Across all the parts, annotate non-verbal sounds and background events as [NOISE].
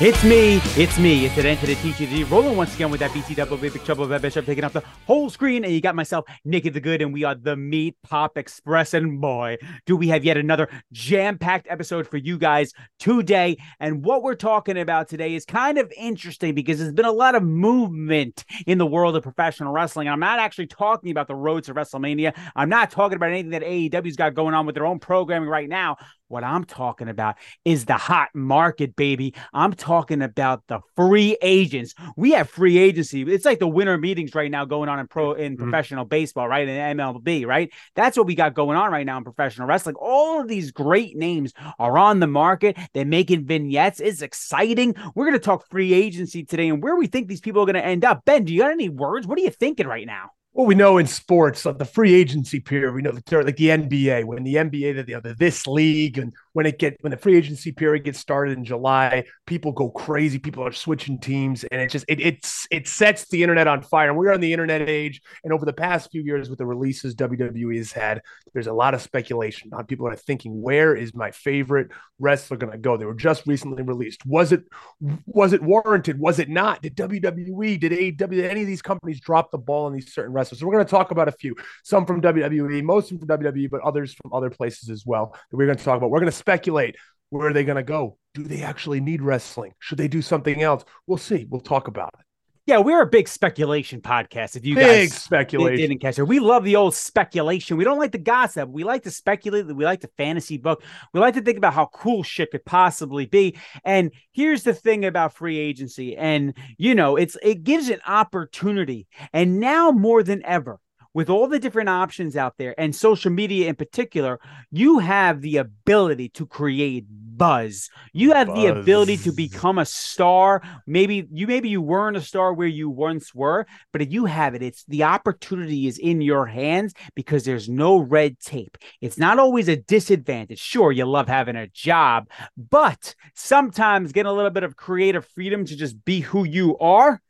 It's me, it's me, it's an end to the the rolling once again with that BT double big trouble Bad Bishop taking up the whole screen, and you got myself Nicky the Good, and we are the Meat Pop Express. And boy, do we have yet another jam-packed episode for you guys today. And what we're talking about today is kind of interesting because there's been a lot of movement in the world of professional wrestling. I'm not actually talking about the road to WrestleMania. I'm not talking about anything that AEW's got going on with their own programming right now. What I'm talking about is the hot market, baby. I'm talking about the free agents. We have free agency. It's like the winter meetings right now going on in pro in mm-hmm. professional baseball, right? In MLB, right? That's what we got going on right now in professional wrestling. All of these great names are on the market. They're making vignettes. It's exciting. We're going to talk free agency today and where we think these people are going to end up. Ben, do you got any words? What are you thinking right now? Well, we know in sports, like the free agency period, we know the like the NBA, when the NBA, the, the this league, and when it get when the free agency period gets started in July, people go crazy. People are switching teams, and it just it it's it sets the internet on fire. And we're on the internet age, and over the past few years, with the releases WWE has had, there's a lot of speculation on people are thinking, where is my favorite wrestler going to go? They were just recently released. Was it was it warranted? Was it not? Did WWE, did AEW, any of these companies drop the ball on these certain wrestlers? So we're going to talk about a few, some from WWE, most from WWE, but others from other places as well that we're going to talk about. We're going to speculate where are they going to go? Do they actually need wrestling? Should they do something else? We'll see. We'll talk about it. Yeah, we're a big speculation podcast. If you big guys speculation didn't catch it, we love the old speculation. We don't like the gossip. We like to speculate. We like the fantasy book. We like to think about how cool shit could possibly be. And here's the thing about free agency, and you know, it's it gives an opportunity, and now more than ever, with all the different options out there and social media in particular, you have the ability to create buzz. You have buzz. the ability to become a star. Maybe you maybe you weren't a star where you once were, but if you have it, it's the opportunity is in your hands because there's no red tape. It's not always a disadvantage. Sure, you love having a job, but sometimes getting a little bit of creative freedom to just be who you are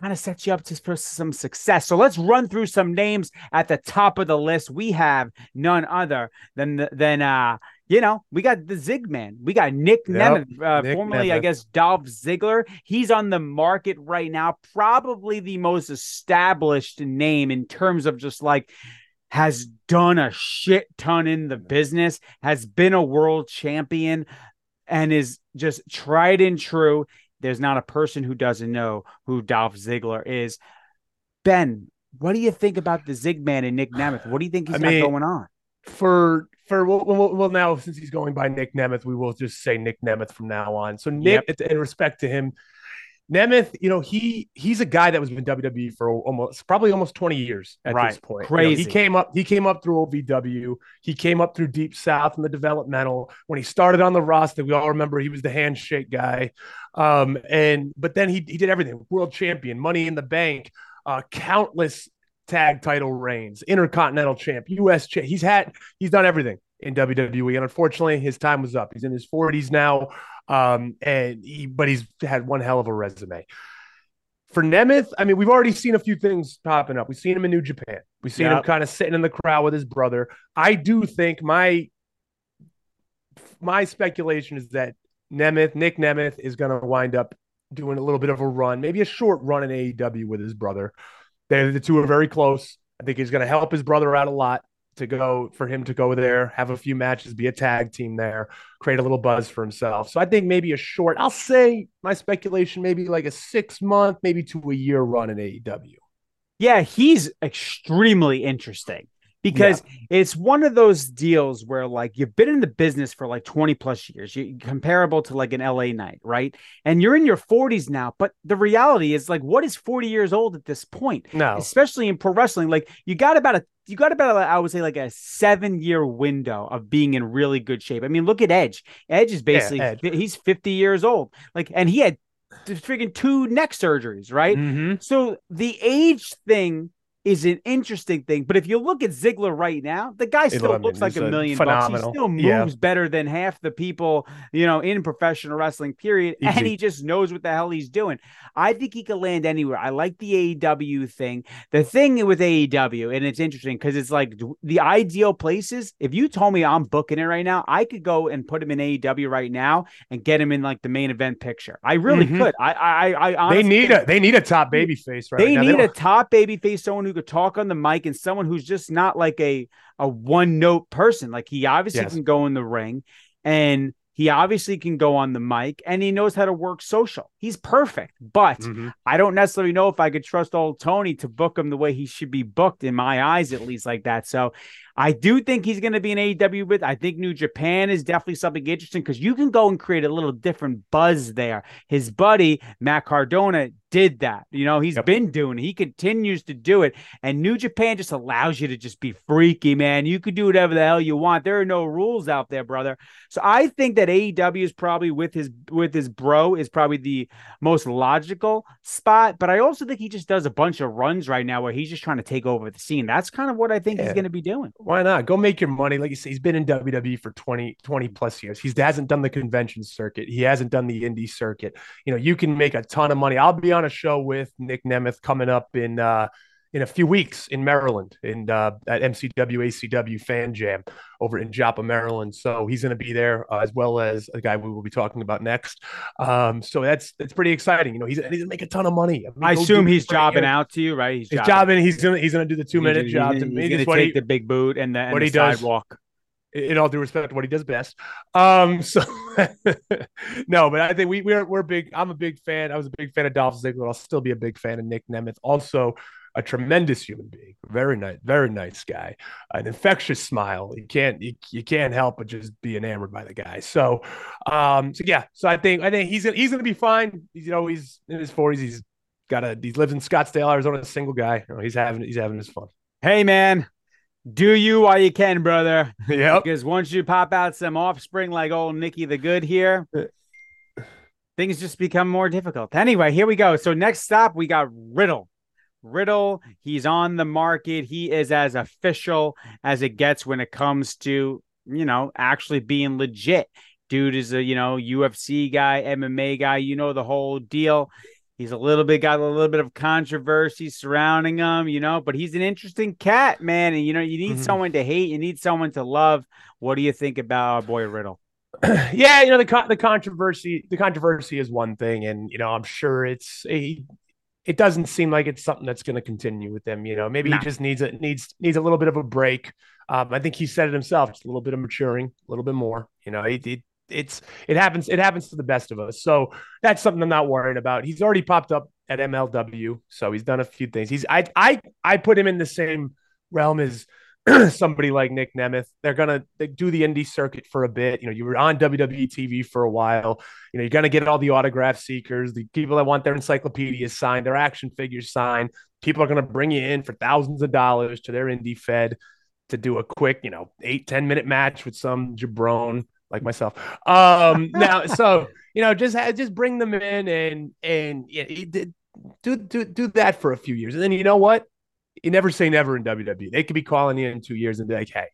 kind of sets you up to, for some success. So let's run through some names at the top of the list. We have none other than than uh you know, we got the Zig Man. We got Nick yep, Nemeth, uh, Nick formerly, Nemeth. I guess, Dolph Ziggler. He's on the market right now. Probably the most established name in terms of just like has done a shit ton in the business, has been a world champion, and is just tried and true there's not a person who doesn't know who Dolph Ziggler is. Ben, what do you think about the Zigman and Nick Nemeth? What do you think he's I mean, got going on? For for well, well, well, now since he's going by Nick Nemeth, we will just say Nick Nemeth from now on. So Nick, yep. in respect to him, Nemeth, you know, he he's a guy that was in WWE for almost probably almost 20 years at right. this point. Crazy. You know, he came up, he came up through OVW, he came up through Deep South in the developmental. When he started on the roster, we all remember he was the handshake guy. Um, and but then he he did everything: world champion, money in the bank, uh, countless tag title reigns, intercontinental champ, US champ. He's had he's done everything in WWE. And unfortunately, his time was up. He's in his 40s now. Um, and he, but he's had one hell of a resume. For Nemeth, I mean, we've already seen a few things popping up. We've seen him in New Japan. We've seen yep. him kind of sitting in the crowd with his brother. I do think my my speculation is that Nemeth, Nick Nemeth, is going to wind up doing a little bit of a run, maybe a short run in AEW with his brother. They, the two are very close. I think he's going to help his brother out a lot to go for him to go there, have a few matches, be a tag team there, create a little buzz for himself. So I think maybe a short, I'll say my speculation, maybe like a six month, maybe to a year run in AEW. Yeah, he's extremely interesting because yeah. it's one of those deals where like you've been in the business for like 20 plus years you comparable to like an la knight right? And you're in your 40s now but the reality is like what is 40 years old at this point? No. Especially in pro wrestling like you got about a you got about i would say like a seven year window of being in really good shape. I mean look at edge. Edge is basically yeah, edge. he's 50 years old. Like and he had freaking two neck surgeries right? Mm-hmm. so the age thing is an interesting thing. But if you look at Ziggler right now, the guy still looks like a million phenomenal. bucks. He still moves yeah. better than half the people, you know, in professional wrestling, period. Easy. And he just knows what the hell he's doing. I think he could land anywhere. I like the AEW thing. The thing with AEW, and it's interesting because it's like the ideal places. If you told me I'm booking it right now, I could go and put him in AEW right now and get him in like the main event picture. I really mm-hmm. could. I, I, I honestly, they need a they need a top baby face right They now. need they a top baby face, someone who could talk on the mic and someone who's just not like a a one note person. Like he obviously yes. can go in the ring and he obviously can go on the mic and he knows how to work social. He's perfect, but mm-hmm. I don't necessarily know if I could trust old Tony to book him the way he should be booked in my eyes, at least like that. So I do think he's going to be an AEW with. I think New Japan is definitely something interesting because you can go and create a little different buzz there. His buddy Matt Cardona did that. You know, he's yep. been doing it. He continues to do it. And New Japan just allows you to just be freaky, man. You could do whatever the hell you want. There are no rules out there, brother. So I think that AEW is probably with his with his bro is probably the most logical spot. But I also think he just does a bunch of runs right now where he's just trying to take over the scene. That's kind of what I think yeah. he's going to be doing. Why not? Go make your money. Like you say, he's been in WWE for 20, 20 plus years. He hasn't done the convention circuit. He hasn't done the indie circuit. You know, you can make a ton of money. I'll be on a show with Nick Nemeth coming up in uh, in a few weeks in Maryland in uh, at MCW ACW Fan Jam over in Joppa, Maryland. So he's going to be there uh, as well as a guy we will be talking about next. Um, so that's that's pretty exciting. You know, he's, he's going to make a ton of money. I, mean, I assume he's jobbing out to you, right? He's, he's jobbing. He's going he's going to do the two minute job. He's, he's going to take he, the big boot and the, and what the he sidewalk. Does in all due respect, to what he does best. Um, [LAUGHS] so no, but I think we we're we're big. I'm a big fan. I was a big fan of Dolph Ziggler. I'll still be a big fan of Nick Nemeth. Also, a tremendous human being, very nice, very nice guy, an infectious smile. You can't you, you can't help but just be enamored by the guy. So, um, so yeah, so I think I think he's gonna, he's gonna be fine. He's, you know, he's in his 40s. He's got a he lives in Scottsdale, Arizona. A single guy. You know, he's having he's having his fun. Hey man, do you while you can, brother. [LAUGHS] Yeah. Because once you pop out some offspring like old Nikki the Good here, [LAUGHS] things just become more difficult. Anyway, here we go. So next stop, we got Riddle. Riddle, he's on the market. He is as official as it gets when it comes to, you know, actually being legit. Dude is a, you know, UFC guy, MMA guy, you know, the whole deal. He's a little bit got a little bit of controversy surrounding him, you know, but he's an interesting cat, man. And you know, you need mm-hmm. someone to hate, you need someone to love. What do you think about our boy Riddle? [CLEARS THROAT] yeah, you know the the controversy the controversy is one thing, and you know I'm sure it's a it doesn't seem like it's something that's going to continue with him. You know, maybe nah. he just needs it needs needs a little bit of a break. Um, I think he said it himself, just a little bit of maturing, a little bit more. You know, he, he it's it happens it happens to the best of us. So that's something I'm not worried about. He's already popped up at MLW, so he's done a few things. He's I I I put him in the same realm as [CLEARS THROAT] somebody like Nick Nemeth. They're gonna they do the indie circuit for a bit. You know, you were on WWE TV for a while. You know, you're gonna get all the autograph seekers, the people that want their encyclopedias signed, their action figures signed. People are gonna bring you in for thousands of dollars to their indie fed to do a quick, you know, eight ten minute match with some jabron like myself. Um, [LAUGHS] now, so you know, just just bring them in and and yeah, do do do that for a few years, and then you know what? You never say never in WWE. They could be calling you in two years and be like, hey,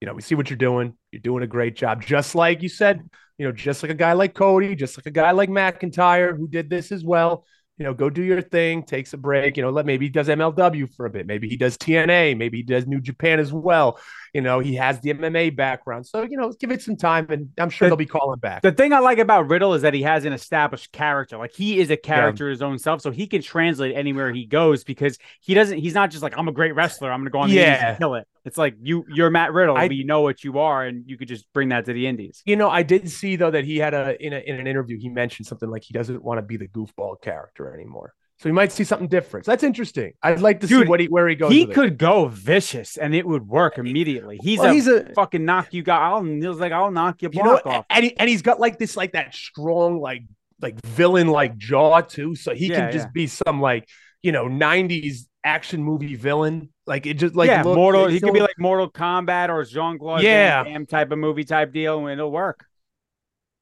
you know, we see what you're doing. You're doing a great job, just like you said. You know, just like a guy like Cody, just like a guy like McIntyre who did this as well you know, go do your thing, takes a break, you know, let maybe he does MLW for a bit, maybe he does TNA, maybe he does New Japan as well. You know, he has the MMA background. So, you know, give it some time and I'm sure the, they'll be calling back. The thing I like about Riddle is that he has an established character. Like he is a character yeah. his own self. So he can translate anywhere he goes because he doesn't, he's not just like, I'm a great wrestler. I'm going to go on the yeah. and kill it. It's like you, you're Matt Riddle, I, but you know what you are, and you could just bring that to the Indies. You know, I did see though that he had a in a in an interview he mentioned something like he doesn't want to be the goofball character anymore. So we might see something different. So that's interesting. I'd like to Dude, see what he where he goes. He could it. go vicious and it would work immediately. He's well, a he's a fucking knock you guy. I'll he's like I'll knock your block you know, off. And he, and he's got like this like that strong like like villain like jaw too. So he yeah, can just yeah. be some like you know 90s action movie villain. Like it just like yeah, look, Mortal. He could be like Mortal Kombat or Jean Claude yeah. Van type of movie type deal, and it'll work.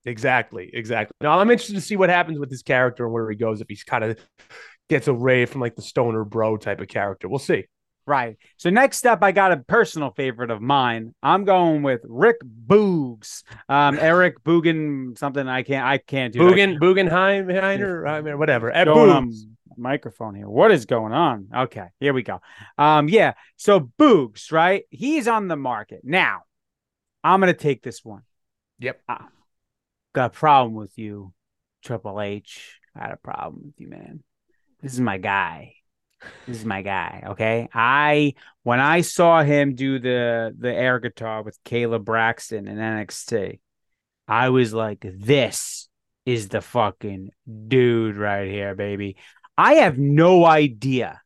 Exactly, exactly. Now I'm interested to see what happens with his character and where he goes if he's kind of gets away from like the stoner bro type of character. We'll see. Right. So next up, I got a personal favorite of mine. I'm going with Rick Boogs. Um, Eric Boogan, something I can't I can't do. Boogan, Boogenheim, Heiner, I mean, whatever. At Going on Boogs. microphone here. What is going on? Okay, here we go. Um, yeah. So Boogs, right? He's on the market now. I'm gonna take this one. Yep. Got a problem with you, Triple H. I had a problem with you, man. This is my guy. This is my guy. Okay. I when I saw him do the the air guitar with Caleb Braxton in NXT, I was like, this is the fucking dude right here, baby. I have no idea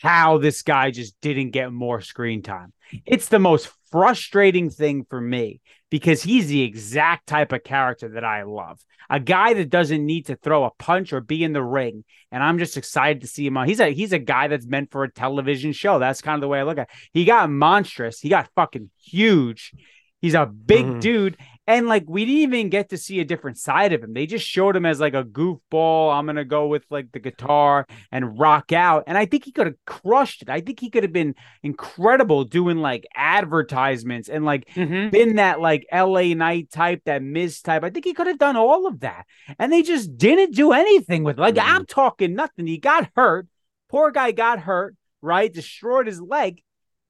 how this guy just didn't get more screen time. It's the most frustrating thing for me because he's the exact type of character that I love. A guy that doesn't need to throw a punch or be in the ring. And I'm just excited to see him on. He's a he's a guy that's meant for a television show. That's kind of the way I look at it. He got monstrous. He got fucking huge. He's a big Mhm. dude. And like we didn't even get to see a different side of him. They just showed him as like a goofball. I'm gonna go with like the guitar and rock out. And I think he could have crushed it. I think he could have been incredible doing like advertisements and like Mhm. been that like LA Knight type, that Miz type. I think he could have done all of that. And they just didn't do anything with it. Like Mhm. I'm talking nothing. He got hurt. Poor guy got hurt, right? Destroyed his leg.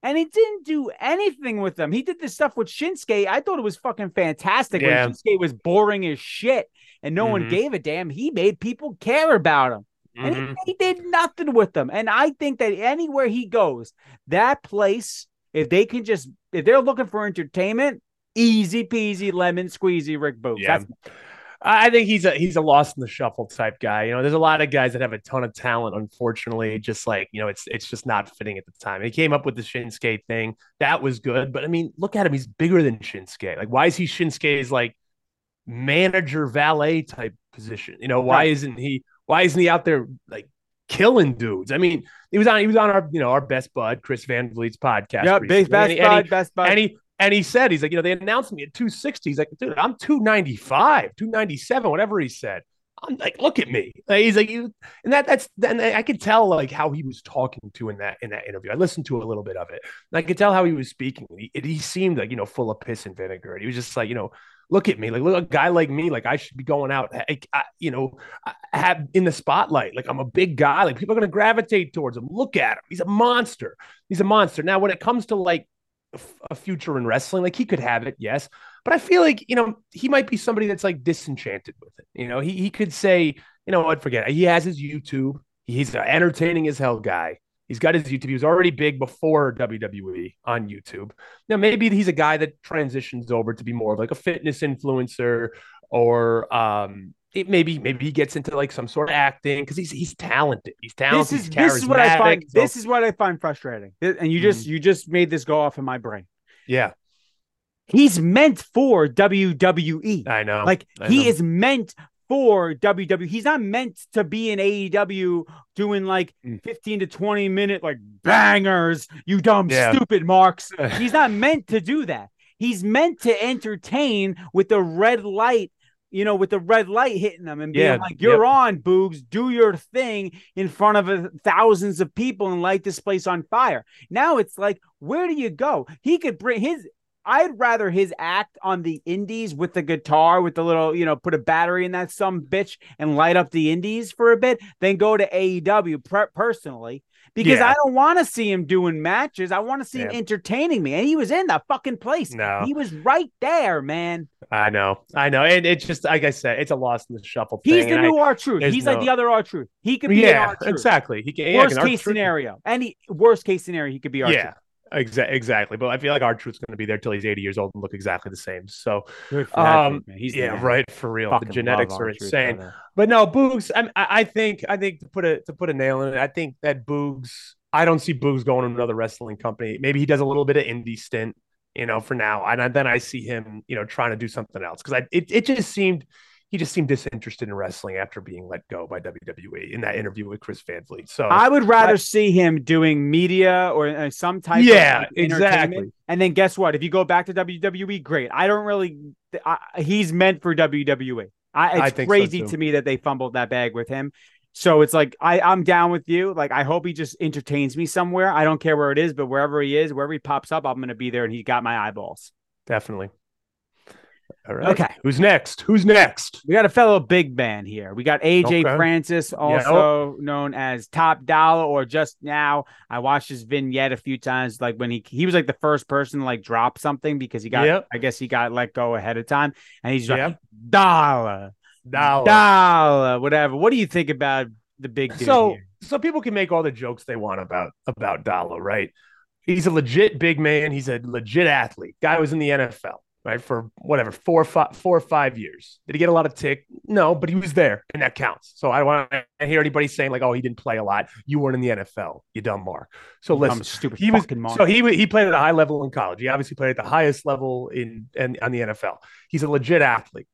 And he didn't do anything with them. He did this stuff with Shinsuke. I thought it was fucking fantastic Yeah. when Shinsuke was boring as shit and no one Mhm. gave a damn. He made people care about him. And Mhm. he, he did nothing with them. And I think that anywhere he goes, that place, if they can just, if they're looking for entertainment, easy peasy, lemon squeezy, Rick Boogs. Yeah. That's I think he's a he's a lost in the shuffle type guy. You know, there's a lot of guys that have a ton of talent. Unfortunately, just like you know, it's it's just not fitting at the time. He came up with the Shinsuke thing, that was good. But I mean, look at him; he's bigger than Shinsuke. Like, why is he Shinsuke's like manager valet type position? You know, why isn't he? Why isn't he out there like killing dudes? I mean, he was on he was on our you know our best bud Chris Van Vliet's podcast. yeah, best, best and and he- bud, best bud. and he and he said, he's like, you know, they announced me at 260. He's like, dude, I'm 295, 297, whatever he said. I'm like, look at me. Like, he's like, you, and that that's and I could tell like how he was talking to in that in that interview. I listened to a little bit of it. And I could tell how he was speaking. He, he seemed like you know full of piss and vinegar. And he was just like, you know, look at me, like look a guy like me, like I should be going out, I, I- you know, have in the spotlight. Like I'm a big guy. Like people are gonna gravitate towards him. Look at him. He's a monster. He's a monster. Now, when it comes to like a future in wrestling, like he could have it, yes. But I feel like you know he might be somebody that's like disenchanted with it. You know, he he could say, you know what, forget. He has his YouTube. He's an entertaining as hell guy. He's got his YouTube. He was already big before WWE on YouTube. Now maybe he's a guy that transitions over to be more of like a fitness influencer, or um, it maybe maybe he gets into like some sort of acting because he's he's talented. He's talented. this is this is what I find so- this is what I find frustrating. And you just you just made this go off in my brain. yeah. He's meant for WWE. I know. Like I he know. is meant for WWE. He's not meant to be in AEW doing like Mm. 15 to 20 minute like bangers, you dumb Yeah. stupid marks. [LAUGHS] He's not meant to do that. He's meant to entertain with the red light, you know, with the red light hitting them and being Yeah, like, "You're on, Boogs. Do your thing in front of uh, thousands of people and light this place on fire." Now it's like, where do you go? He could bring his. I'd rather his act on the indies with the guitar, with the little, you know, put a battery in that some bitch and light up the indies for a bit, than go to AEW per- personally. Because Yeah. I don't want to see him doing matches. I want to see him entertaining me. And he was in the fucking place. No. He was right there, man. I know, I know, and it's just like I said, it's a lost in the shuffle He's the new R Truth. He's like the other R Truth. He could be yeah, R Truth. exactly. He can yeah, Worst can case scenario. Any worst case scenario, he could be R Yeah, exa- exactly. But I feel like R Truth's going to be there till he's 80 years old and look exactly the same. So, Good for that um, dude. Yeah, man. right for real. Fucking the genetics are insane. But no, Boogs. I, I I think I think to put a to put a nail in it, I think that Boogs. I don't see Boogs going to another wrestling company. Maybe he does a little bit of indie stint, you know, for now, and then I see him, you know, trying to do something else because I it, it just seemed he just seemed disinterested in wrestling after being let go by WWE in that interview with Chris Van Vliet. So I would rather I- see him doing media or uh, some type Yeah, of like, entertainment. exactly. And then guess what? If you go back to WWE, great. I don't really. I, he's meant for WWE. I, it's I think so, crazy too. to me that they fumbled that bag with him. So it's like I I'm down with you. Like I hope he just entertains me somewhere. I don't care where it is, but wherever he is, wherever he pops up, I'm gonna be there, and he got my eyeballs. Definitely. All right. Okay. Who's next? Who's next? We got a fellow big man here. We got AJ Okay. Francis, also oh. known as Top Dollar, or just now. I watched his vignette a few times, like when he he was like the first person to like drop something because he got, Yep. I guess he got let go ahead of time, and he's like Yep. dollar, Dollar. dollar, whatever. What do you think about the big dude so here? so people can make all the jokes they want about about Dollar, right? He's a legit big man. He's a legit athlete. Guy was in the NFL, right, for whatever four or five, four or five years. Did he get a lot of tick? No, but he was there, and that counts. So I don't want to hear anybody saying like, "Oh, he didn't play a lot." You weren't in the NFL, you dumb mark. So listen, Dumb, stupid he was fucking Mark. so he he played at a high level in college. He obviously played at the highest level in, in on the NFL. He's a legit athlete.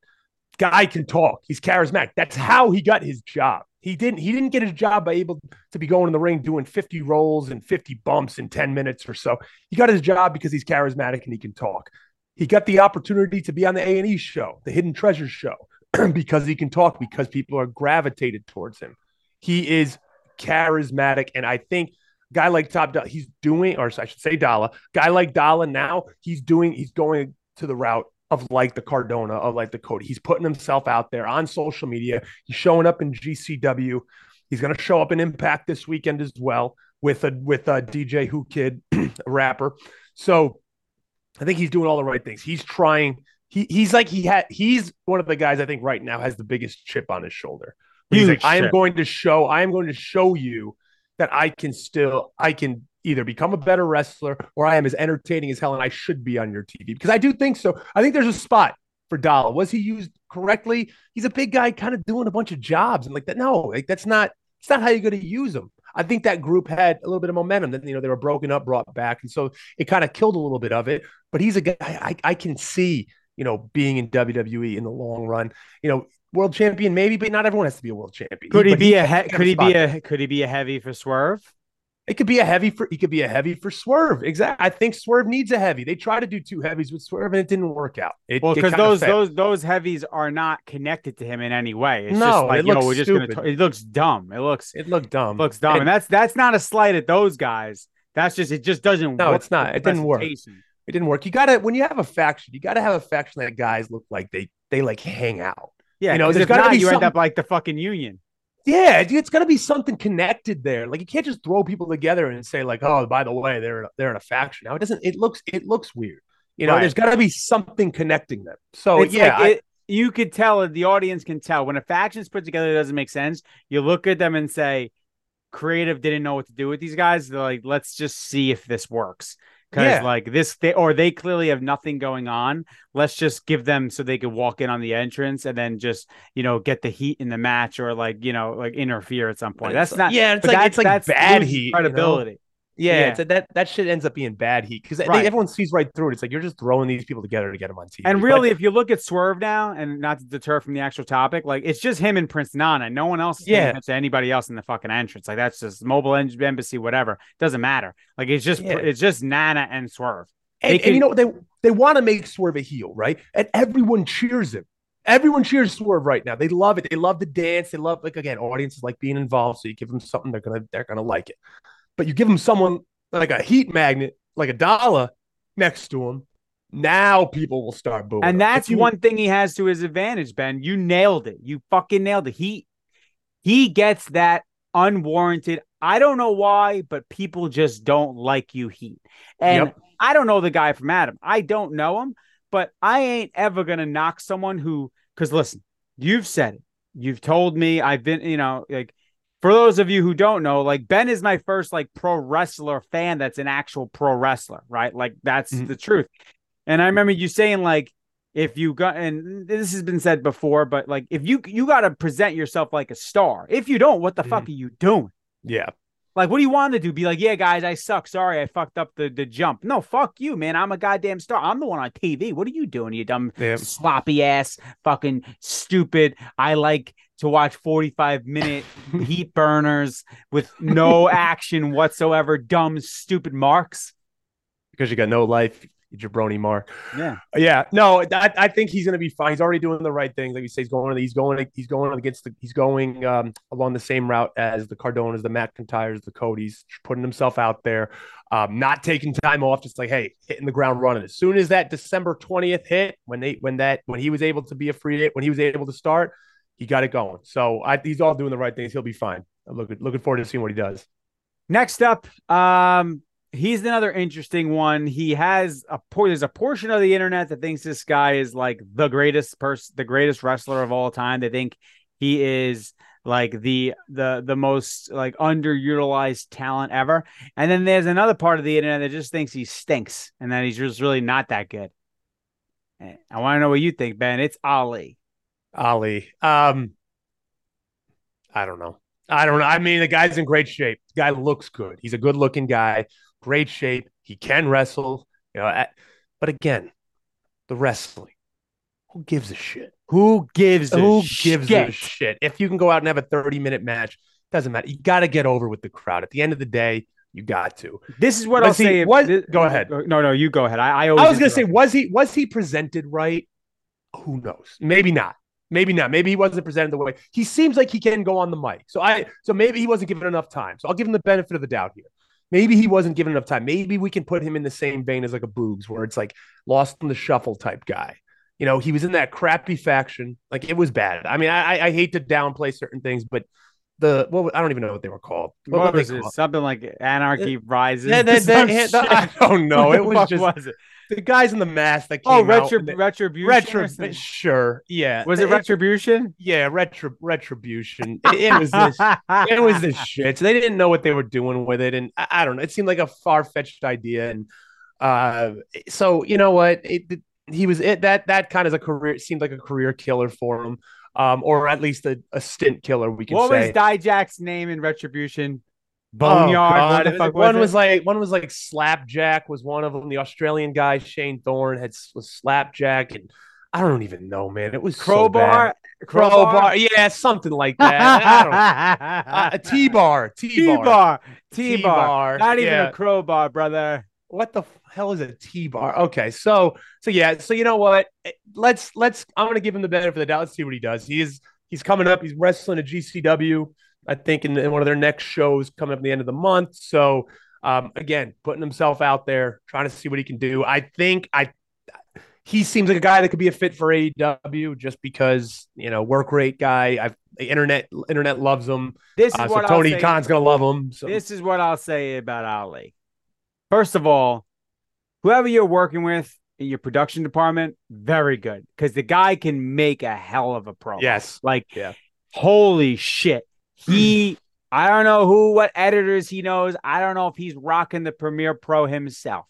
Guy can talk. He's charismatic. That's how he got his job. He didn't he didn't get his job by able to be going in the ring doing 50 rolls and 50 bumps in 10 minutes or so. He got his job because he's charismatic and he can talk. He got the opportunity to be on the A&E show, the Hidden Treasures show, [CLEARS THROAT] because he can talk because people are gravitated towards him. He is charismatic and I think guy like Top Dollar, he's doing, or I should say Dalla, guy like Dalla now, he's doing, he's going to the route of like the Cardona, of like the Cody. He's putting himself out there on social media. He's showing up in GCW. He's going to show up in Impact this weekend as well with a with a DJ Whoo Kid, [CLEARS THROAT] rapper. So I think he's doing all the right things. He's trying. He he's like he had. He's one of the guys I think right now has the biggest chip on his shoulder. He's Huge like, I am going to show. I am going to show you that I can still. I can either become a better wrestler or I am as entertaining as hell, and I should be on your TV because I do think so. I think there's a spot for Dollar. Was he used correctly? He's a big guy, kind of doing a bunch of jobs, and like that. No, like that's not. It's not how you're going to use him. I think that group had a little bit of momentum. Then you know they were broken up, brought back, and so it kind of killed a little bit of it. But he's a guy I, I can see, you know, being in WWE in the long run. You know, world champion maybe, but not everyone has to be a world champion. Could he but be a he- could he be a could he be a heavy for Swerve? It could be a heavy for he could be a heavy for Swerve. Exactly. I think Swerve needs a heavy. They tried to do two heavies with Swerve and it didn't work out. It, Well, because those those those heavies are not connected to him in any way. It's No, just like it you know looks we're just gonna. stupid. T- it looks dumb. It looks it looked dumb. looks dumb, and, And- that's that's not a slight at those guys. That's just it. Just doesn't. No, it's not. It didn't work. It didn't work. You gotta when you have a faction, you gotta have a faction that guys look like they they like hang out. Yeah, You know, there's if gotta not, be you end up like the fucking union. Yeah, it's got to be something connected there. Like you can't just throw people together and say like, "Oh, by the way, they're they're in a faction." Now it doesn't. It looks it looks weird. You know, Right. there's got to be something connecting them. So it's yeah, like I- it, you could tell the audience can tell when a faction's put together doesn't make sense. You look at them and say, "Creative didn't know what to do with these guys." They're like, "Let's just see if this works." Because Yeah. like this, they or they clearly have nothing going on. Let's just give them so they could walk in on the entrance and then just you know get the heat in the match or like you know like interfere at some point. That's not yeah, it's like it's like that's bad heat you know? Yeah, Yeah. That that shit ends up being bad heat because Right. everyone sees right through it. It's like you're just throwing these people together to get them on TV. And But- really, if you look at Swerve now, and not to deter from the actual topic, like it's just him and Prince Nana. No one else is Yeah. to anybody else in the fucking entrance. Like that's just Mogul Embassy, whatever. Doesn't matter. Like it's just Yeah. it's just Nana and Swerve. and, they and you know they they want to make Swerve a heel, right? And everyone cheers him. Everyone cheers Swerve right now. They love it. They love the dance. They love like again, audiences like being involved. So you give them something they're gonna they're gonna like it. But you give them someone like a heat magnet, like a dollar next to him. Now people will start booing. And that's you- one thing he has to his advantage, Ben. You nailed it. You fucking nailed it. He he gets that unwarranted. I don't know why, but people just don't like you heat. And Yep. I don't know the guy from Adam. I don't know him, but I ain't ever gonna knock someone who because listen, you've said it. You've told me I've been, you know, like for those of you who don't know, like Ben is my first like pro wrestler fan that's an actual pro wrestler, right? Like that's Mhm. the truth. And I remember you saying like if you got and this has been said before, but like if you you got to present yourself like a star. If you don't, what the fuck are you doing? yeah. Like, what do you want to do? Be like, yeah, guys, I suck. Sorry, I fucked up the the jump. No, fuck you, man. I'm a goddamn star. I'm the one on TV. What are you doing, you dumb Yeah. sloppy ass, fucking stupid? I like to watch 45 minute heat burners with no [LAUGHS] action whatsoever. Dumb, stupid marks. Because you got no life. jabroni Mark. Yeah. Yeah. No, I, I think he's going to be fine. He's already doing the right things. Like you say, he's going, he's going, he's going against the, he's going um, along the same route as the Cardonas, the McIntyres, the Codys, putting himself out there, um, not taking time off, just like, hey, hitting the ground running. As soon as that December 20th hit, when they, when that, when he was able to be a free, day, when he was able to start, he got it going. So I, he's all doing the right things. He'll be fine. I'm looking, looking forward to seeing what he does. Next up, um, he's another interesting one. He has a there's a portion of the internet that thinks this guy is like the greatest person, the greatest wrestler of all time. They think he is like the the the most like underutilized talent ever. And then there's another part of the internet that just thinks he stinks and that he's just really not that good. Eh, I want to know what you think, Ben. It's Ali. Ali. Um, I don't know. I don't know. I mean, the guy's in great shape. The guy looks good. He's a good looking guy, great shape. He can wrestle. You know, but again, the wrestling. Who gives a shit? Who gives a Who shit? gives a shit? If you can go out and have a 30 minute match, doesn't matter. You got to get over with the crowd. At the end of the day, you got to. This is what Was I'll he- say. was- this- go ahead. No, no, you go ahead. I, I, I was gonna say, was he was he presented right? Who knows? Maybe not. Maybe not. Maybe he wasn't presented the way he seems like he can go on the mic. So I so maybe he wasn't given enough time. So I'll give him the benefit of the doubt here. Maybe he wasn't given enough time. Maybe we can put him in the same vein as like a Boogs, where it's like lost in the shuffle type guy. You know, he was in that crappy faction. Like it was bad. I mean, I I- hate to downplay certain things, but the well, I don't even know what they were called. What, they was it? called? Something like Anarchy uh, Rises. Yeah, [LAUGHS] Some that- shit. I don't know. It was just was it? The guys in the mask that came Oh, out. retro, and they- retribution. something? sure, yeah. Was it retribution? Yeah, retro, retribution. It, it was this. [LAUGHS] it was this shit. So they didn't know what they were doing with it, and I, I don't know. It seemed like a far fetched idea, and uh, so you know what? It, it- he was it that that kind of a career. It seemed like a career killer for him, um, or at least a, a stint killer. We could What say. was Dijak's name in retribution? Oh, Boneyard. God. the fuck one was, was like one was like Slapjack was one of them. The Australian guy Shane Thorne had was Slapjack, and I don't even know, man. It was so crowbar. crowbar, yeah, something like that. I don't, [LAUGHS] uh, a T bar, T T bar, bar. T bar. T-bar, Not even yeah. a crowbar, brother. What the hell is a T bar? Okay, so so yeah, so you know what? Eh, Let's let's. I'm gonna give him the benefit of the doubt. Let's see what he does. He is he's coming up. He's wrestling at GCW. I think in, in one of their next shows coming up at the end of the month. So um, again, putting himself out there, trying to see what he can do. I think I he seems like a guy that could be a fit for AEW just because you know work rate guy. I've the internet internet loves him. This is Uh, so what Tony I'll say. Khan's gonna love him. So This is what I'll say about Ali. First of all, whoever you're working with in your production department, very good because the guy can make a hell of a pro. yes, Like, Yeah. holy shit. He, I don't know who, what editors he knows. I don't know if he's rocking the Premiere Pro himself,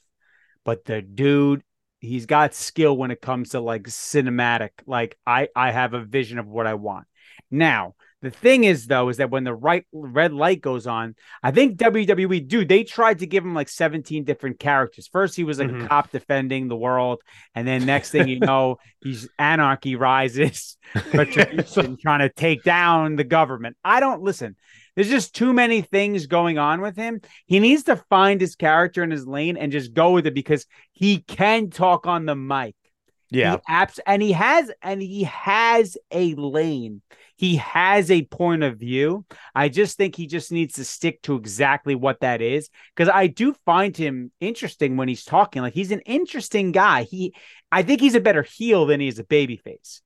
but the dude, he's got skill when it comes to like cinematic. Like, I, I have a vision of what I want. Now, the thing is, though, is that when the right red light goes on, I think WWE, dude, they tried to give him like 17 different characters. First, he was like Mhm. a cop defending the world. And then next thing you [LAUGHS] know, he's anarchy rises, [LAUGHS] retribution, trying to take down the government. I don't listen. There's just too many things going on with him. He needs to find his character in his lane and just go with it because he can talk on the mic. yeah, He abs- and he has and he has a lane. He has a point of view. I just think he just needs to stick to exactly what that is because I do find him interesting when he's talking. Like he's an interesting guy. He I think he's a better heel than he is a babyface.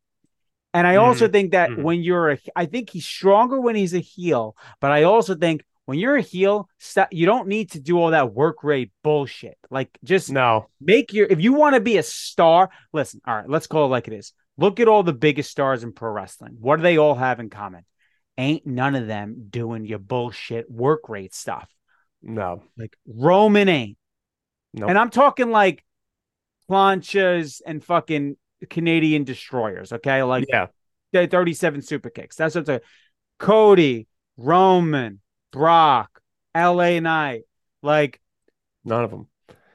And I also think that mhm. when you're a I think he's stronger when he's a heel, but I also think when you're a heel, st- you don't need to do all that work rate bullshit. Like just no, make your if you want to be a star listen all right let's call it like it is look at all the biggest stars in pro wrestling. What do they all have in common? Ain't none of them doing your bullshit work rate stuff. No, like roman ain't. Nope. and i'm talking like planchas and fucking canadian destroyers okay? Like yeah, 37 super kicks. That's what I'm saying. cody roman brock la knight like none of them.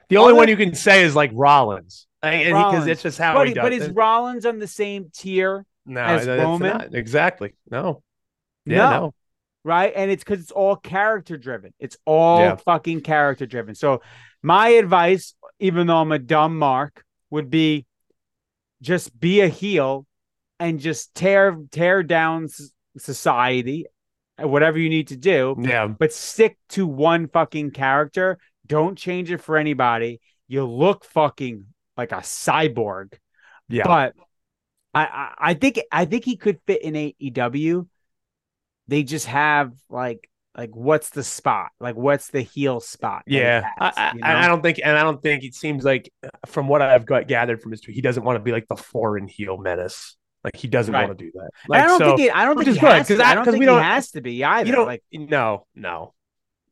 The only one you can say is like Rollins, because it's just how but, he does. but is it. rollins on the same tier no, as Roman? not- exactly. No, No. no. right? And it's because it's all character driven. It's all Yeah. fucking character driven. So my advice even though I'm a dumb mark, would be just be a heel and just tear tear down society, uh, whatever you need to do. Yeah, but stick to one fucking character. Don't change it for anybody. You look fucking like a cyborg. Yeah, but I, I I think I think he could fit in AEW. They just have like like what's the spot like what's the heel spot yeah has, I, you know? I, don't think and i don't think it seems like from what i've got gathered from history he doesn't want to be like the foreign heel menace like he doesn't right. want to do that like, i don't so, think he, i don't think he has to, I don't think we don't, he has to be either you know like no no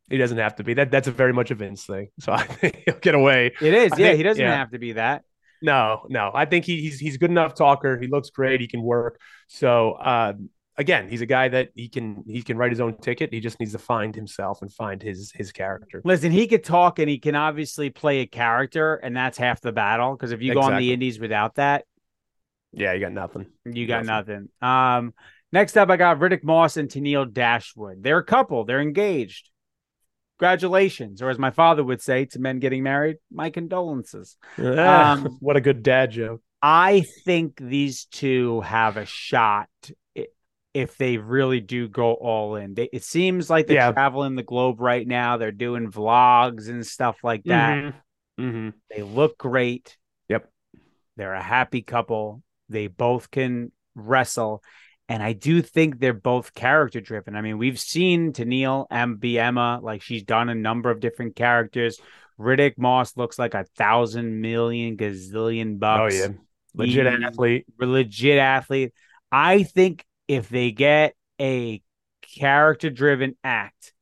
he doesn't have to be that that's a very much a vince thing so [LAUGHS] i think he'll get away it is I yeah think, he doesn't yeah. have to be that no, no. I think he, he's he's good enough talker. He looks great. He can work. So uh, again, he's a guy that he can he can write his own ticket. He just needs to find himself and find his his character. Listen, he could talk and he can obviously play a character, and that's half the battle. Because if you exactly. go on the Indies without that, yeah, you got nothing. You got nothing. nothing. Um, next up, I got Riddick Moss and Tenille Dashwood. They're a couple. They're engaged. Congratulations, or as my father would say to men getting married, my condolences. um, [LAUGHS] what a good dad joke. I think these two have a shot if they really do go all in. They, it seems like they're yeah. traveling the globe right now. They're doing vlogs and stuff like that. Mm-hmm. Mm-hmm. They look great. Yep. They're a happy couple. They both can wrestle. And I do think they're both character driven. I mean, we've seen Tenille and like she's done a number of different characters. Riddick Moss looks like a thousand million gazillion bucks. Oh, yeah. Legit he, athlete. Legit athlete. I think if they get a character driven act,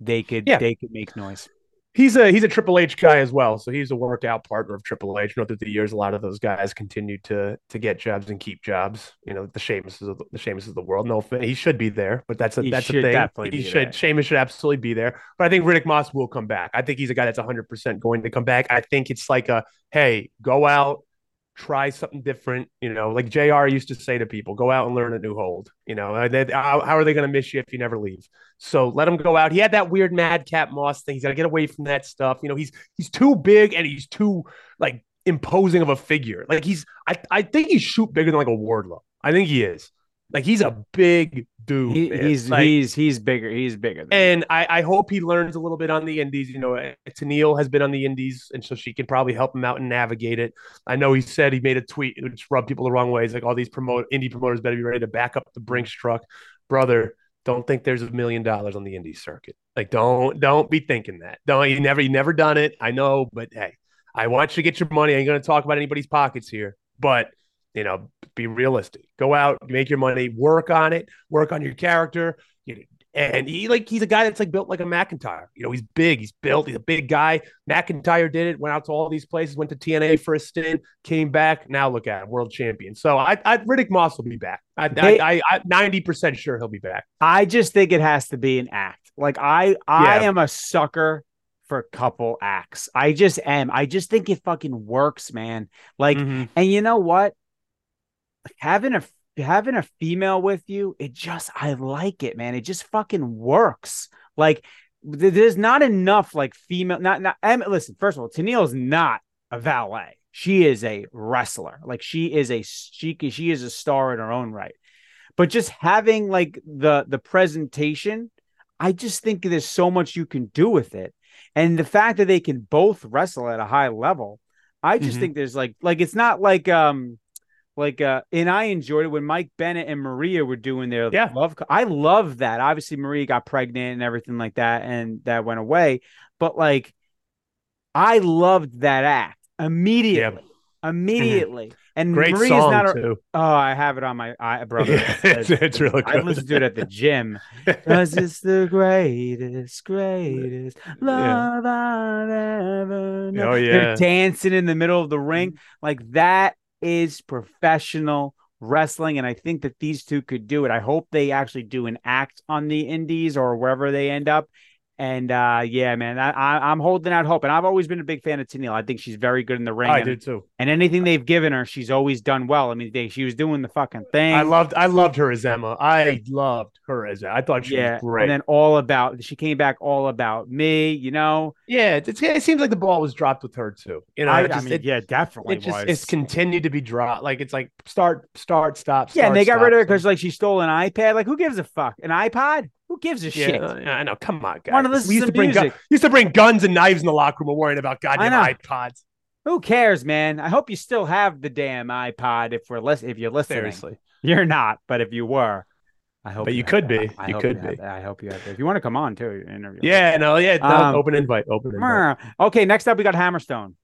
they could yeah. they could make noise. He's a he's a Triple H guy as well, so he's a workout partner of Triple H. You know, through the years, a lot of those guys continue to to get jobs and keep jobs. You know, the Sheamus of the, the Sheamus of the world. No, he should be there, but that's a he that's a thing. He should. There. Sheamus should absolutely be there. But I think Riddick Moss will come back. I think he's a guy that's 100 percent going to come back. I think it's like a hey, go out, try something different. You know, like JR used to say to people, go out and learn a new hold. You know, how, how are they going to miss you if you never leave? So let him go out. He had that weird Madcap Moss thing. He's got to get away from that stuff. You know, he's he's too big and he's too like imposing of a figure. Like he's, I, I think he's shoot bigger than like a Wardlow. I think he is. Like he's a big dude. He, he's like, he's he's bigger. He's bigger. and I, I hope he learns a little bit on the indies. You know, eh, Tenille has been on the indies, and so she can probably help him out and navigate it. I know he said he made a tweet which rubbed people the wrong way. He's like, all these promote indie promoters better be ready to back up the Brinks truck, brother. Don't think there's a million dollars on the indie circuit. Like, don't don't be thinking that. Don't you never you never done it. I know, but hey, I want you to get your money. I ain't gonna talk about anybody's pockets here, but you know, be realistic. Go out, make your money, work on it, work on your character. and he like he's a guy that's like built like a McIntyre. You know, he's big, he's built, he's a big guy. McIntyre did it, went out to all these places, went to TNA for a stint, came back. Now look at him, world champion. So I, I Riddick Moss will be back. I, they, I, I, 90% sure he'll be back. I just think it has to be an act. Like I, I yeah. am a sucker for couple acts. I just am. I just think it fucking works, man. Like, mm-hmm. and you know what? Having a having a female with you, it just I like it, man. It just fucking works. Like there's not enough like female. Not not. I mean, listen, first of all, Tenille's not a valet. She is a wrestler. Like she is a she she is a star in her own right. But just having like the the presentation, I just think there's so much you can do with it, and the fact that they can both wrestle at a high level, I just mm-hmm. think there's like like it's not like um like uh and I enjoyed it when Mike Bennett and Maria were doing their yeah. love I love that. Obviously Maria got pregnant and everything like that and that went away, but like I loved that act immediately. Yeah. Immediately. Mm-hmm. And Great Maria's song not a, too. Oh, I have it on my I brother. Yeah, it's, it's, really good. I listen to it at the gym. [LAUGHS] Cause it's the greatest, greatest love yeah. I've ever known. Oh yeah. They're dancing in the middle of the ring. Like that is professional wrestling and i think that these two could do it. I hope they actually do an act on the indies or wherever they end up And uh, yeah, man, I, am holding out hope. And I've always been a big fan of Tenille. I think she's very good in the ring. I and, did too. And anything they've given her, she's always done well. I mean, they, she was doing the fucking thing. I loved, I loved her as Emma. I loved her as I thought she yeah, was great. And then all about, she came back all about me. You know. Yeah, it, it seems like the ball was dropped with her too. You know, I, just, I mean, it, yeah, definitely. It just was. it's continued to be dropped. Like it's like start, start, stop. yeah, start, and they got stop, rid of her because like she stole an iPad. Like, who gives a fuck? An iPod? Who gives a Yeah, shit? I know. Come on, guys. Wanna listen we used to to bring gun, music. used to bring guns and knives in the locker room. We're worrying about goddamn know. iPods. Who cares, man? I hope you still have the damn iPod if we're lis- if you're listening. Seriously, You're not, but if you were, I hope. But you have could that. be. I You could have be. that. I hope you have. that. If you want to come on too, interview. yeah, no, yeah. no, Um, open invite. Open invite. Okay, next up we got Hammerstone.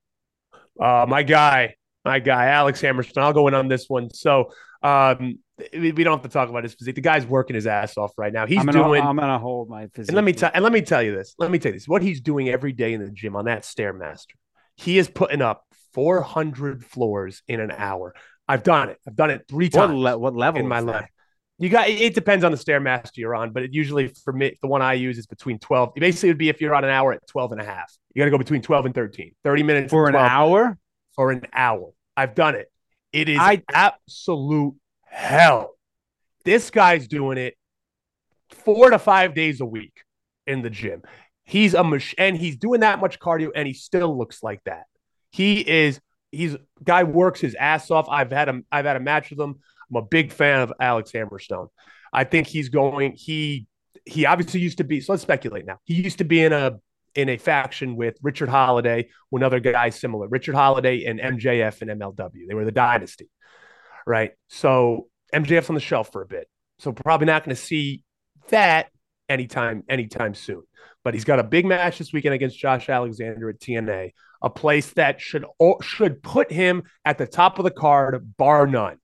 Uh, my guy, my guy, Alex Hammerstone. I'll go in on this one. So, um, we, don't have to talk about his physique. The guy's working his ass off right now. He's I'm gonna, doing. I'm gonna hold my physique. and let me tell. And let me tell you this. Let me tell you this. What he's doing every day in the gym on that stairmaster. He is putting up 400 floors in an hour. I've done it. I've done it three what, times le- what level in my that? life. You got it depends on the stairmaster you're on, but it usually for me, the one I use is between 12. It basically would be if you're on an hour at 12 and a half. You got to go between 12 and 13. 30 minutes for an hour? for an hour. I've done it. It is I- absolute hell. This guy's doing it four to five days a week in the gym. He's a mach- and he's doing that much cardio, and he still looks like that. He is. He's guy works his ass off. I've had him. I've had a match with him. I'm a big fan of Alex Hammerstone. I think he's going. He he obviously used to be. So let's speculate now. He used to be in a in a faction with Richard Holliday, one other guy similar. Richard Holliday and MJF and MLW. They were the dynasty, right? So MJF's on the shelf for a bit. So probably not going to see that anytime anytime soon. But he's got a big match this weekend against Josh Alexander at TNA, a place that should should put him at the top of the card, bar none,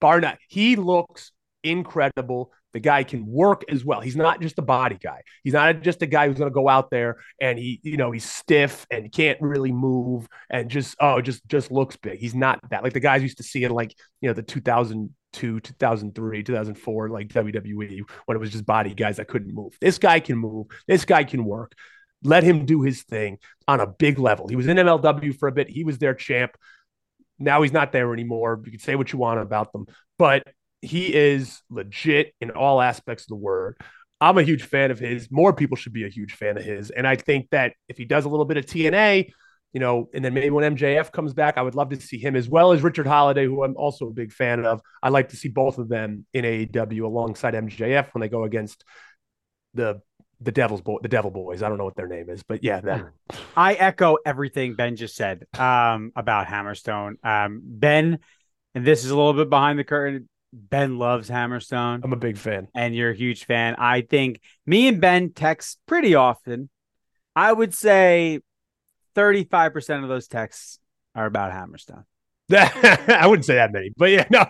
bar none. He looks incredible. The guy can work as well. He's not just a body guy. He's not just a guy who's going to go out there and he, you know, he's stiff and can't really move and just oh, just just looks big. He's not that. Like the guys used to see in like you know the 2002, 2003, 2004, like WWE when it was just body guys that couldn't move. This guy can move. This guy can work. Let him do his thing on a big level. He was in MLW for a bit. He was their champ. Now he's not there anymore. You can say what you want about them, but he is legit in all aspects of the word. I'm a huge fan of his. More people should be a huge fan of his. And I think that if he does a little bit of TNA, you know, and then maybe when MJF comes back, I would love to see him as well as Richard Holliday, who I'm also a big fan of. I like to see both of them in AEW alongside MJF when they go against the the Devil's boy, the Devil Boys. I don't know what their name is, but yeah, them. I echo everything Ben just said um, about Hammerstone. Um, ben, and this is a little bit behind the curtain. Ben loves Hammerstone, I'm a big fan. and you're a huge fan. I think me and Ben text pretty often. I would say 35% of those texts are about Hammerstone. [LAUGHS] I wouldn't say that many, but yeah, [LAUGHS] no.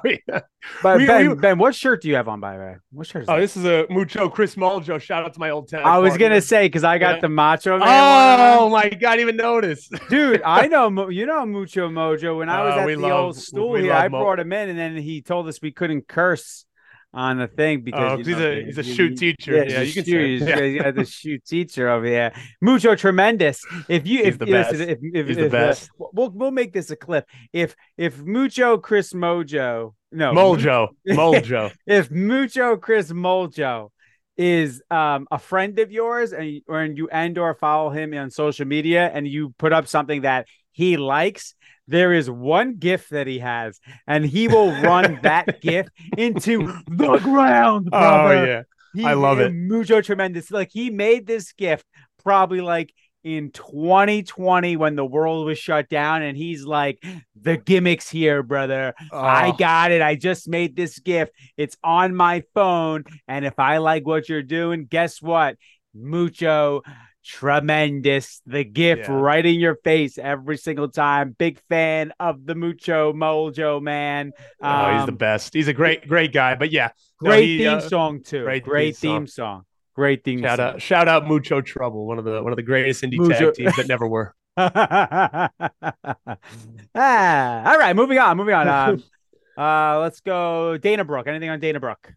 But We- ben, we- ben, what shirt do you have on, by the way? What shirt is Oh, that? this is a Mucho Chris Muljo. Shout out to my old town. I was partner. gonna say because I got Yeah. the Macho Man. Oh my god, I even notice. [LAUGHS] dude, I know you know Mucho Mojo. When I was Uh, at the love- old stool here, I Mo- brought him in, and then he told us we couldn't curse on the thing because Oh, he's know, a- he's a shoot you- teacher. he's Yeah, you can shoot- Yeah. he's the shoot teacher over here. Mucho tremendous. If you He's if the listen, best. if, if, He's the if, uh, best. we'll we'll make this a clip. If if Mucho Chris Mojo no Muljo, [LAUGHS] Muljo. if Mucho Chris Moljo is um, a friend of yours and you- or and you and or follow him on social media and you put up something that he likes, there is one gift that he has, and he will run [LAUGHS] that gift into [LAUGHS] the ground. Oh brother. yeah, He- I love it. Mucho tremendous. Like he made this gift probably like in 2020 when the world was shut down, and he's like, the gimmicks here, brother. I Oh. got it. I just made this gift. It's on my phone. And if I like what you're doing, guess what? Mucho tremendous. The gift Yeah. right in your face every single time. Big fan of the Mucho Mojo man. Oh, he's the Um, best. He's a great, great guy. But yeah, no, great he, theme uh, song too. great Great, theme theme song. Great theme shout song. out, shout out, Mucho Trouble, one of the one of the greatest indie Mucho- tag teams that never were. [LAUGHS] ah, all right, moving on, moving on. [LAUGHS] Um, uh, let's go Dana Brooke. Anything on Dana Brooke?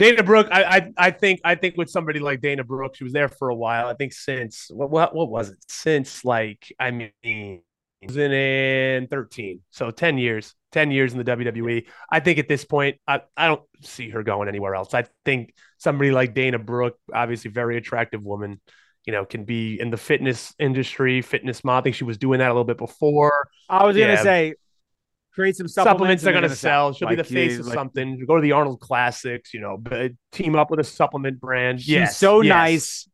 Dana Brooke, I, I, I think I think with somebody like Dana Brooke, she was there for a while. I think since what what, what was it? Since like I mean, 2013, so ten years, ten years in the WWE. I think at this point, I, I don't see her going anywhere else. I think somebody like Dana Brooke, obviously very attractive woman, you know, can be in the fitness industry, fitness mod. I think she was doing that a little bit before. I was gonna say create some supplements, supplements they're going to sell. She'll like be the face you- of like- something. Go to the Arnold Classics, you know, b- team up with a supplement brand. She's yes, so yes. nice.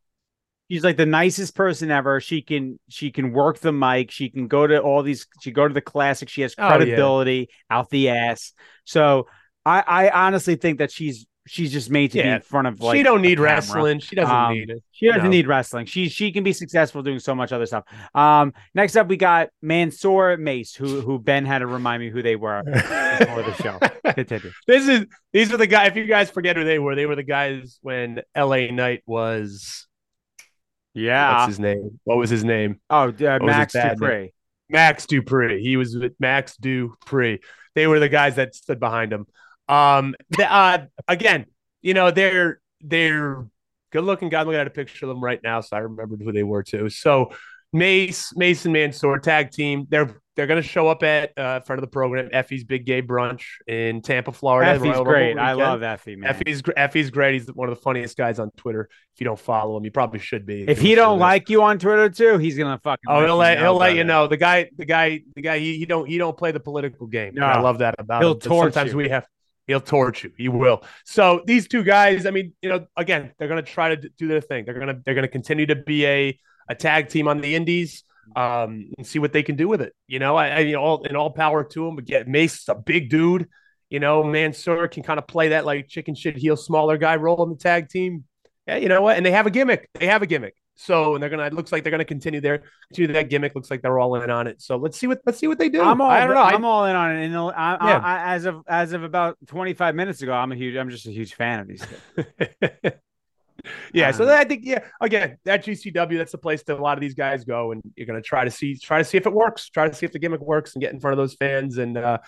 She's like the nicest person ever. She can she can work the mic. She can go to all these. She go to the classics. She has Oh, yeah. credibility out the ass. So I I honestly think that she's she's just made to be in front of like she don't need wrestling. She doesn't Um, need it. She doesn't No. need wrestling. She she can be successful doing so much other stuff. Um, next up we got Mansoor Mace, who who Ben had to remind me who they were before the show. [LAUGHS] Continue. this is these are the guys. If you guys forget who they were, they were the guys when L.A. Knight was. Yeah. What's his name? What was his name? Oh, uh, Max Dupri. Max Dupri. He was with Max Dupri. They were the guys that stood behind him. Um, the, uh, again, you know, they're they're good looking guys. I'm looking at a picture of them right now, so I remembered who they were too. So Mace, Mason Mansoor tag team. They're they're gonna show up at uh, front of the program, Effy's Big Gay Brunch in Tampa, Florida. Effy's Royal great. I love Effy, man. Effy's Effy's great. He's one of the funniest guys on Twitter. If you don't follow him, you probably should be. If he don't like you on Twitter too, he's gonna fucking. Oh, he'll let you he'll let you know. The guy, the guy, the guy. He, he don't he don't play the political game. No. I love that about He'll him. Torch Sometimes you. we have he'll torch you. He will. So these two guys, I mean, you know, again, they're gonna try to do their thing. They're gonna they're gonna continue to be a a tag team on the Indies. Um, and see what they can do with it. You know, I, I you know, all in all power to him. But get Mace a big dude. You know, Mansoor can kind of play that like chicken shit heel smaller guy role in the tag team. Yeah, you know what? And they have a gimmick. They have a gimmick. So and they're gonna. It looks like they're gonna continue their continue that gimmick. Looks like they're all in on it. So let's see what let's see what they do. I'm all. I don't know. I'm all in on it. And I, I, Yeah. I, as of as of about 25 minutes ago, I'm a huge. I'm just a huge fan of these. [LAUGHS] Yeah. So Um, I think yeah. Again, that GCW. That's the place that a lot of these guys go, and you're gonna try to see try to see if it works. Try to see if the gimmick works, and get in front of those fans and uh,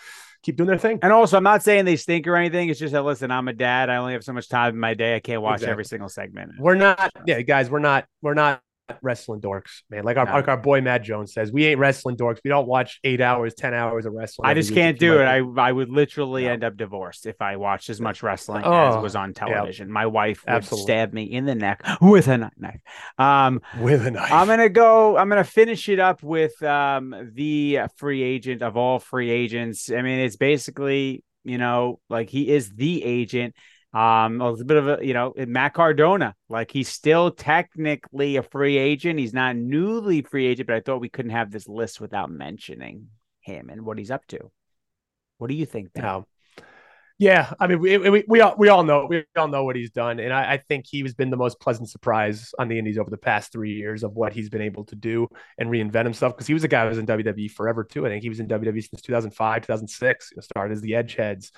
keep doing their thing. And also, I'm not saying they stink or anything. It's just that listen, I'm a dad. I only have so much time in my day. I can't watch Exactly. every single segment. We're not, yeah, guys. We're not, we're not wrestling dorks, man. Like our, No. like our boy Matt Jones says, we ain't wrestling dorks. We don't watch eight hours, ten hours of wrestling. I just can't do it. I I would literally No. end up divorced if I watched as much wrestling as Oh, was on yeah. television. My wife would Absolutely. stab me in the neck with a knife. Um, with a knife. I'm gonna go. I'm gonna finish it up with um the free agent of all free agents. I mean, it's basically you know like he is the agent. Um, it was a bit of a you know Matt Cardona. Like he's still technically a free agent. He's not newly free agent, but I thought we couldn't have this list without mentioning him and what he's up to. What do you think? Ben? No. Yeah, I mean, we, we we all we all know we all know what he's done, and I, I think he's been the most pleasant surprise on the Indies over the past three years of what he's been able to do and reinvent himself. Because he was a guy who was in WWE forever too. I think he was in WWE since 2005, 2006. You know, started as the Edgeheads,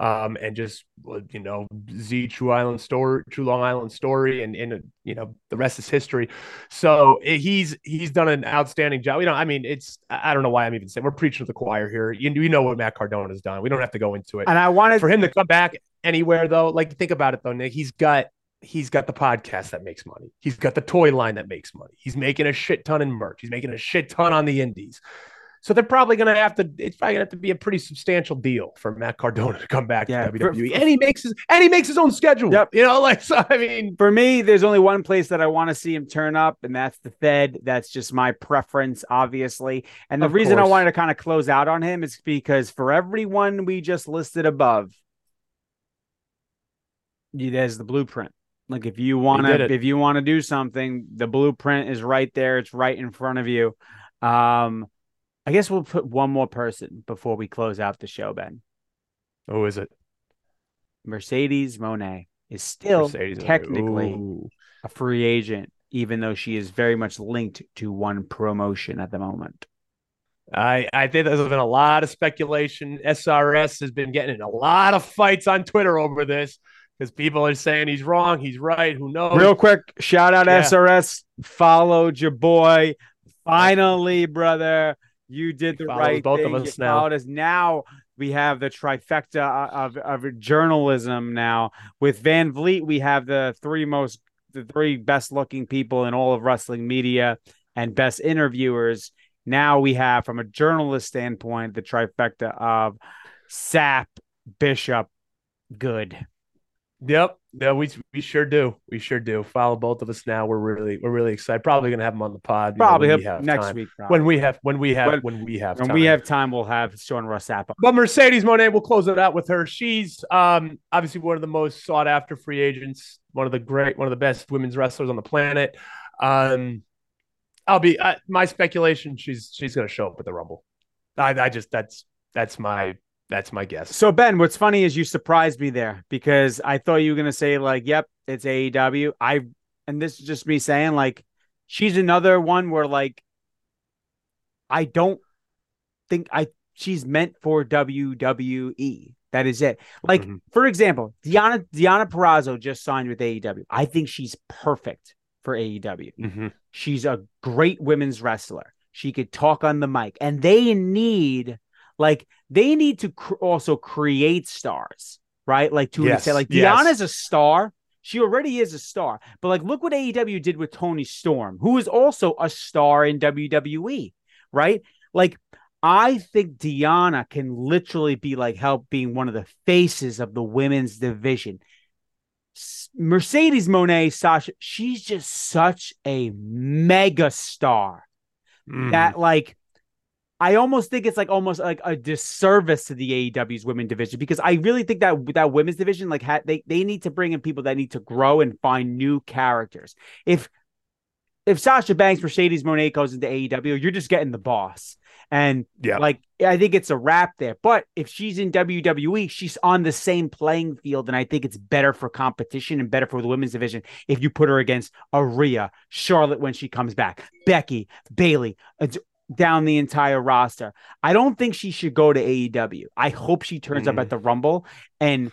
um, and just you know Z True Island story, True Long Island story, and and you know the rest is history. So eh, he's he's done an outstanding job. You know, I mean, it's I I don't know why I'm even saying we're preaching to the choir here. You, you know what Matt Cardona has done. We don't have to go into it And I wanted for him to come back anywhere though like think about it though nick he's got he's got the podcast that makes money he's got the toy line that makes money he's making a shit ton in merch he's making a shit ton on the indies so they're probably going to have to it's probably going to have to be a pretty substantial deal for matt cardona to come back Yeah, to wwe and he makes his and he makes his own schedule Yep. you know [LAUGHS] like so i mean for me, there's only one place that I want to see him turn up, and that's the Fed. That's just my preference, obviously. And the reason I wanted to kind of close out on him is because for everyone we just listed above, you- there's the blueprint. Like if you want to, if you want to do something, the blueprint is right there. It's right in front of you. Um, I guess we'll put one more person before we close out the show. Ben who is it Mercedes Moné is still Mercedes. technically Ooh. a free agent, even though she is very much linked to one promotion at the moment. I, I think there's been a lot of speculation. SRS has been getting in a lot of fights on Twitter over this because people are saying he's wrong, he's right. Who knows? Real quick, shout out Yeah. SRS. Followed your boy. Finally, brother, you did He the right both of us now. us. Now we have the trifecta of, of journalism now. With Van Vliet, we have the three most, the three best looking people in all of wrestling media and best interviewers. Now we have, from a journalist standpoint, the trifecta of Sapp, Bishop, Good. Yep. Yeah, we we sure do. We sure do. Follow both of us now. We're really we're really excited. Probably gonna have them on the pod. Probably know, we have next time. week. Probably. When we have when we have when, when we have when time. we have time, we'll have Sean Ross Sapp. But Mercedes Moné, we'll close it out with her. She's um obviously one of the most sought after free agents. One of the great, one of the best women's wrestlers on the planet. Um, I'll be uh, my speculation. She's she's gonna show up at the Rumble. I, I just that's that's my that's my guess. So Ben, what's funny is you surprised me there because I thought you were gonna say like, "Yep, it's AEW." I and this is just me saying like, she's another one where like, I don't think I she's meant for WWE. That is it. Like mm-hmm. for example, Deonna Deonna Purrazzo just signed with AEW. I think she's perfect for AEW. Mm-hmm. She's a great women's wrestler. She could talk on the mic, and they need like they need to cr- also create stars, right? Like to yes. say, like yes. A star. She already is a star. But like, look what AEW did with Toni Storm, who is also a star in WWE, right? Like, I think Deonna can literally be like help being one of the faces of the women's division. Mercedes Moné, Sasha, she's just such a mega star mm. that like I almost think it's like almost like a disservice to the AEW's women division because I really think that that women's division like ha- they they need to bring in people that need to grow and find new characters. If if Sasha Banks, Mercedes Moné goes into AEW, you're just getting the boss. And yeah, like I think it's a wrap there. But if she's in WWE, she's on the same playing field, and I think it's better for competition and better for the women's division if you put her against Aria, Charlotte when she comes back, Becky, Bayley, down the entire roster. I don't think she should go to AEW. I hope she turns mm. up at mm. the Rumble and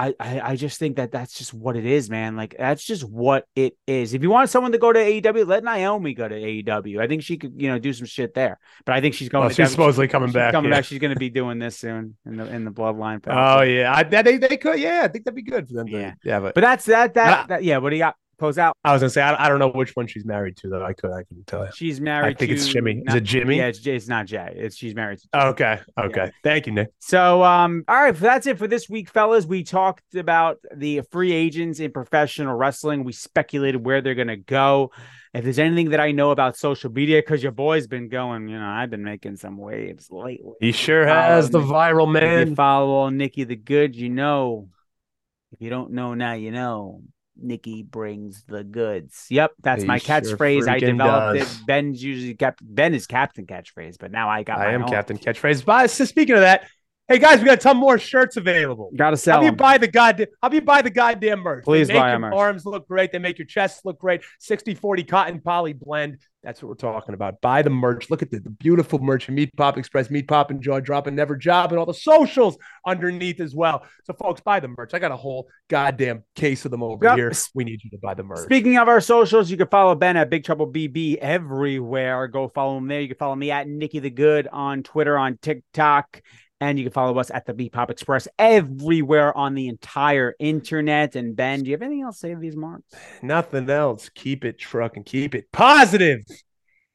I, I, I just think that that's just what it is, man. Like that's just what it is. If you want someone to go to AEW, let Naomi go to AEW. I think she could, you know, do some shit there. But I think she's going. Well, she's supposedly coming she's back. Coming yeah. back. She's going to be doing this soon in the in the Bloodline. Oh yeah, I, they they could. Yeah, I think that'd be good for them. To, yeah, yeah, but but that's that that, that yeah. What do you got? Close out. I was gonna say I, I, don't know which one she's married to though. I could I couldn't tell you. She's married. I think to, it's Jimmy. Not, Is it Jimmy? Yeah, it's, it's not Jay. It's she's married. To okay. Okay. Yeah. Thank you, Nick. So um, all right, that's it for this week, fellas. We talked about the free agents in professional wrestling. We speculated where they're gonna go. If there's anything that I know about social media, because your boy's been going, you know, I've been making some waves lately. He sure has the viral man. If you follow Nicky the Good, you know. If you don't know now, you know. Nicky brings the goods. Yep, that's he my catchphrase. Sure I developed does. it. Ben's usually kept Ben is captain catchphrase, but now I got. I am own. captain catchphrase. But speaking of that, Hey guys, we got a ton more shirts available. Got to sell. How you buy the goddamn? You buy the goddamn merch? Please they make buy your merch. arms look great. They make your chests look great. 60-40 cotton poly blend. That's what we're talking about. Buy the merch. Look at the, the beautiful merch. From Meat Pop Express, Meat Pop and Jaw Dropping, Never Job, and all the socials underneath as well. So, folks, buy the merch. I got a whole goddamn case of them over yep. here. We need you to buy the merch. Speaking of our socials, you can follow Ben at Big Trouble BB everywhere. Go follow him there. You can follow me at Nicky the Good on Twitter, on TikTok, and you can follow us at the Meat Pop Express everywhere on the entire internet. And Ben, do you have anything else to say to these marks? Nothing else. Keep it truck and keep it positive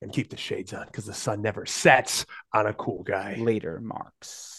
and keep the shades on because the sun never sets on a cool guy. Later, Marks.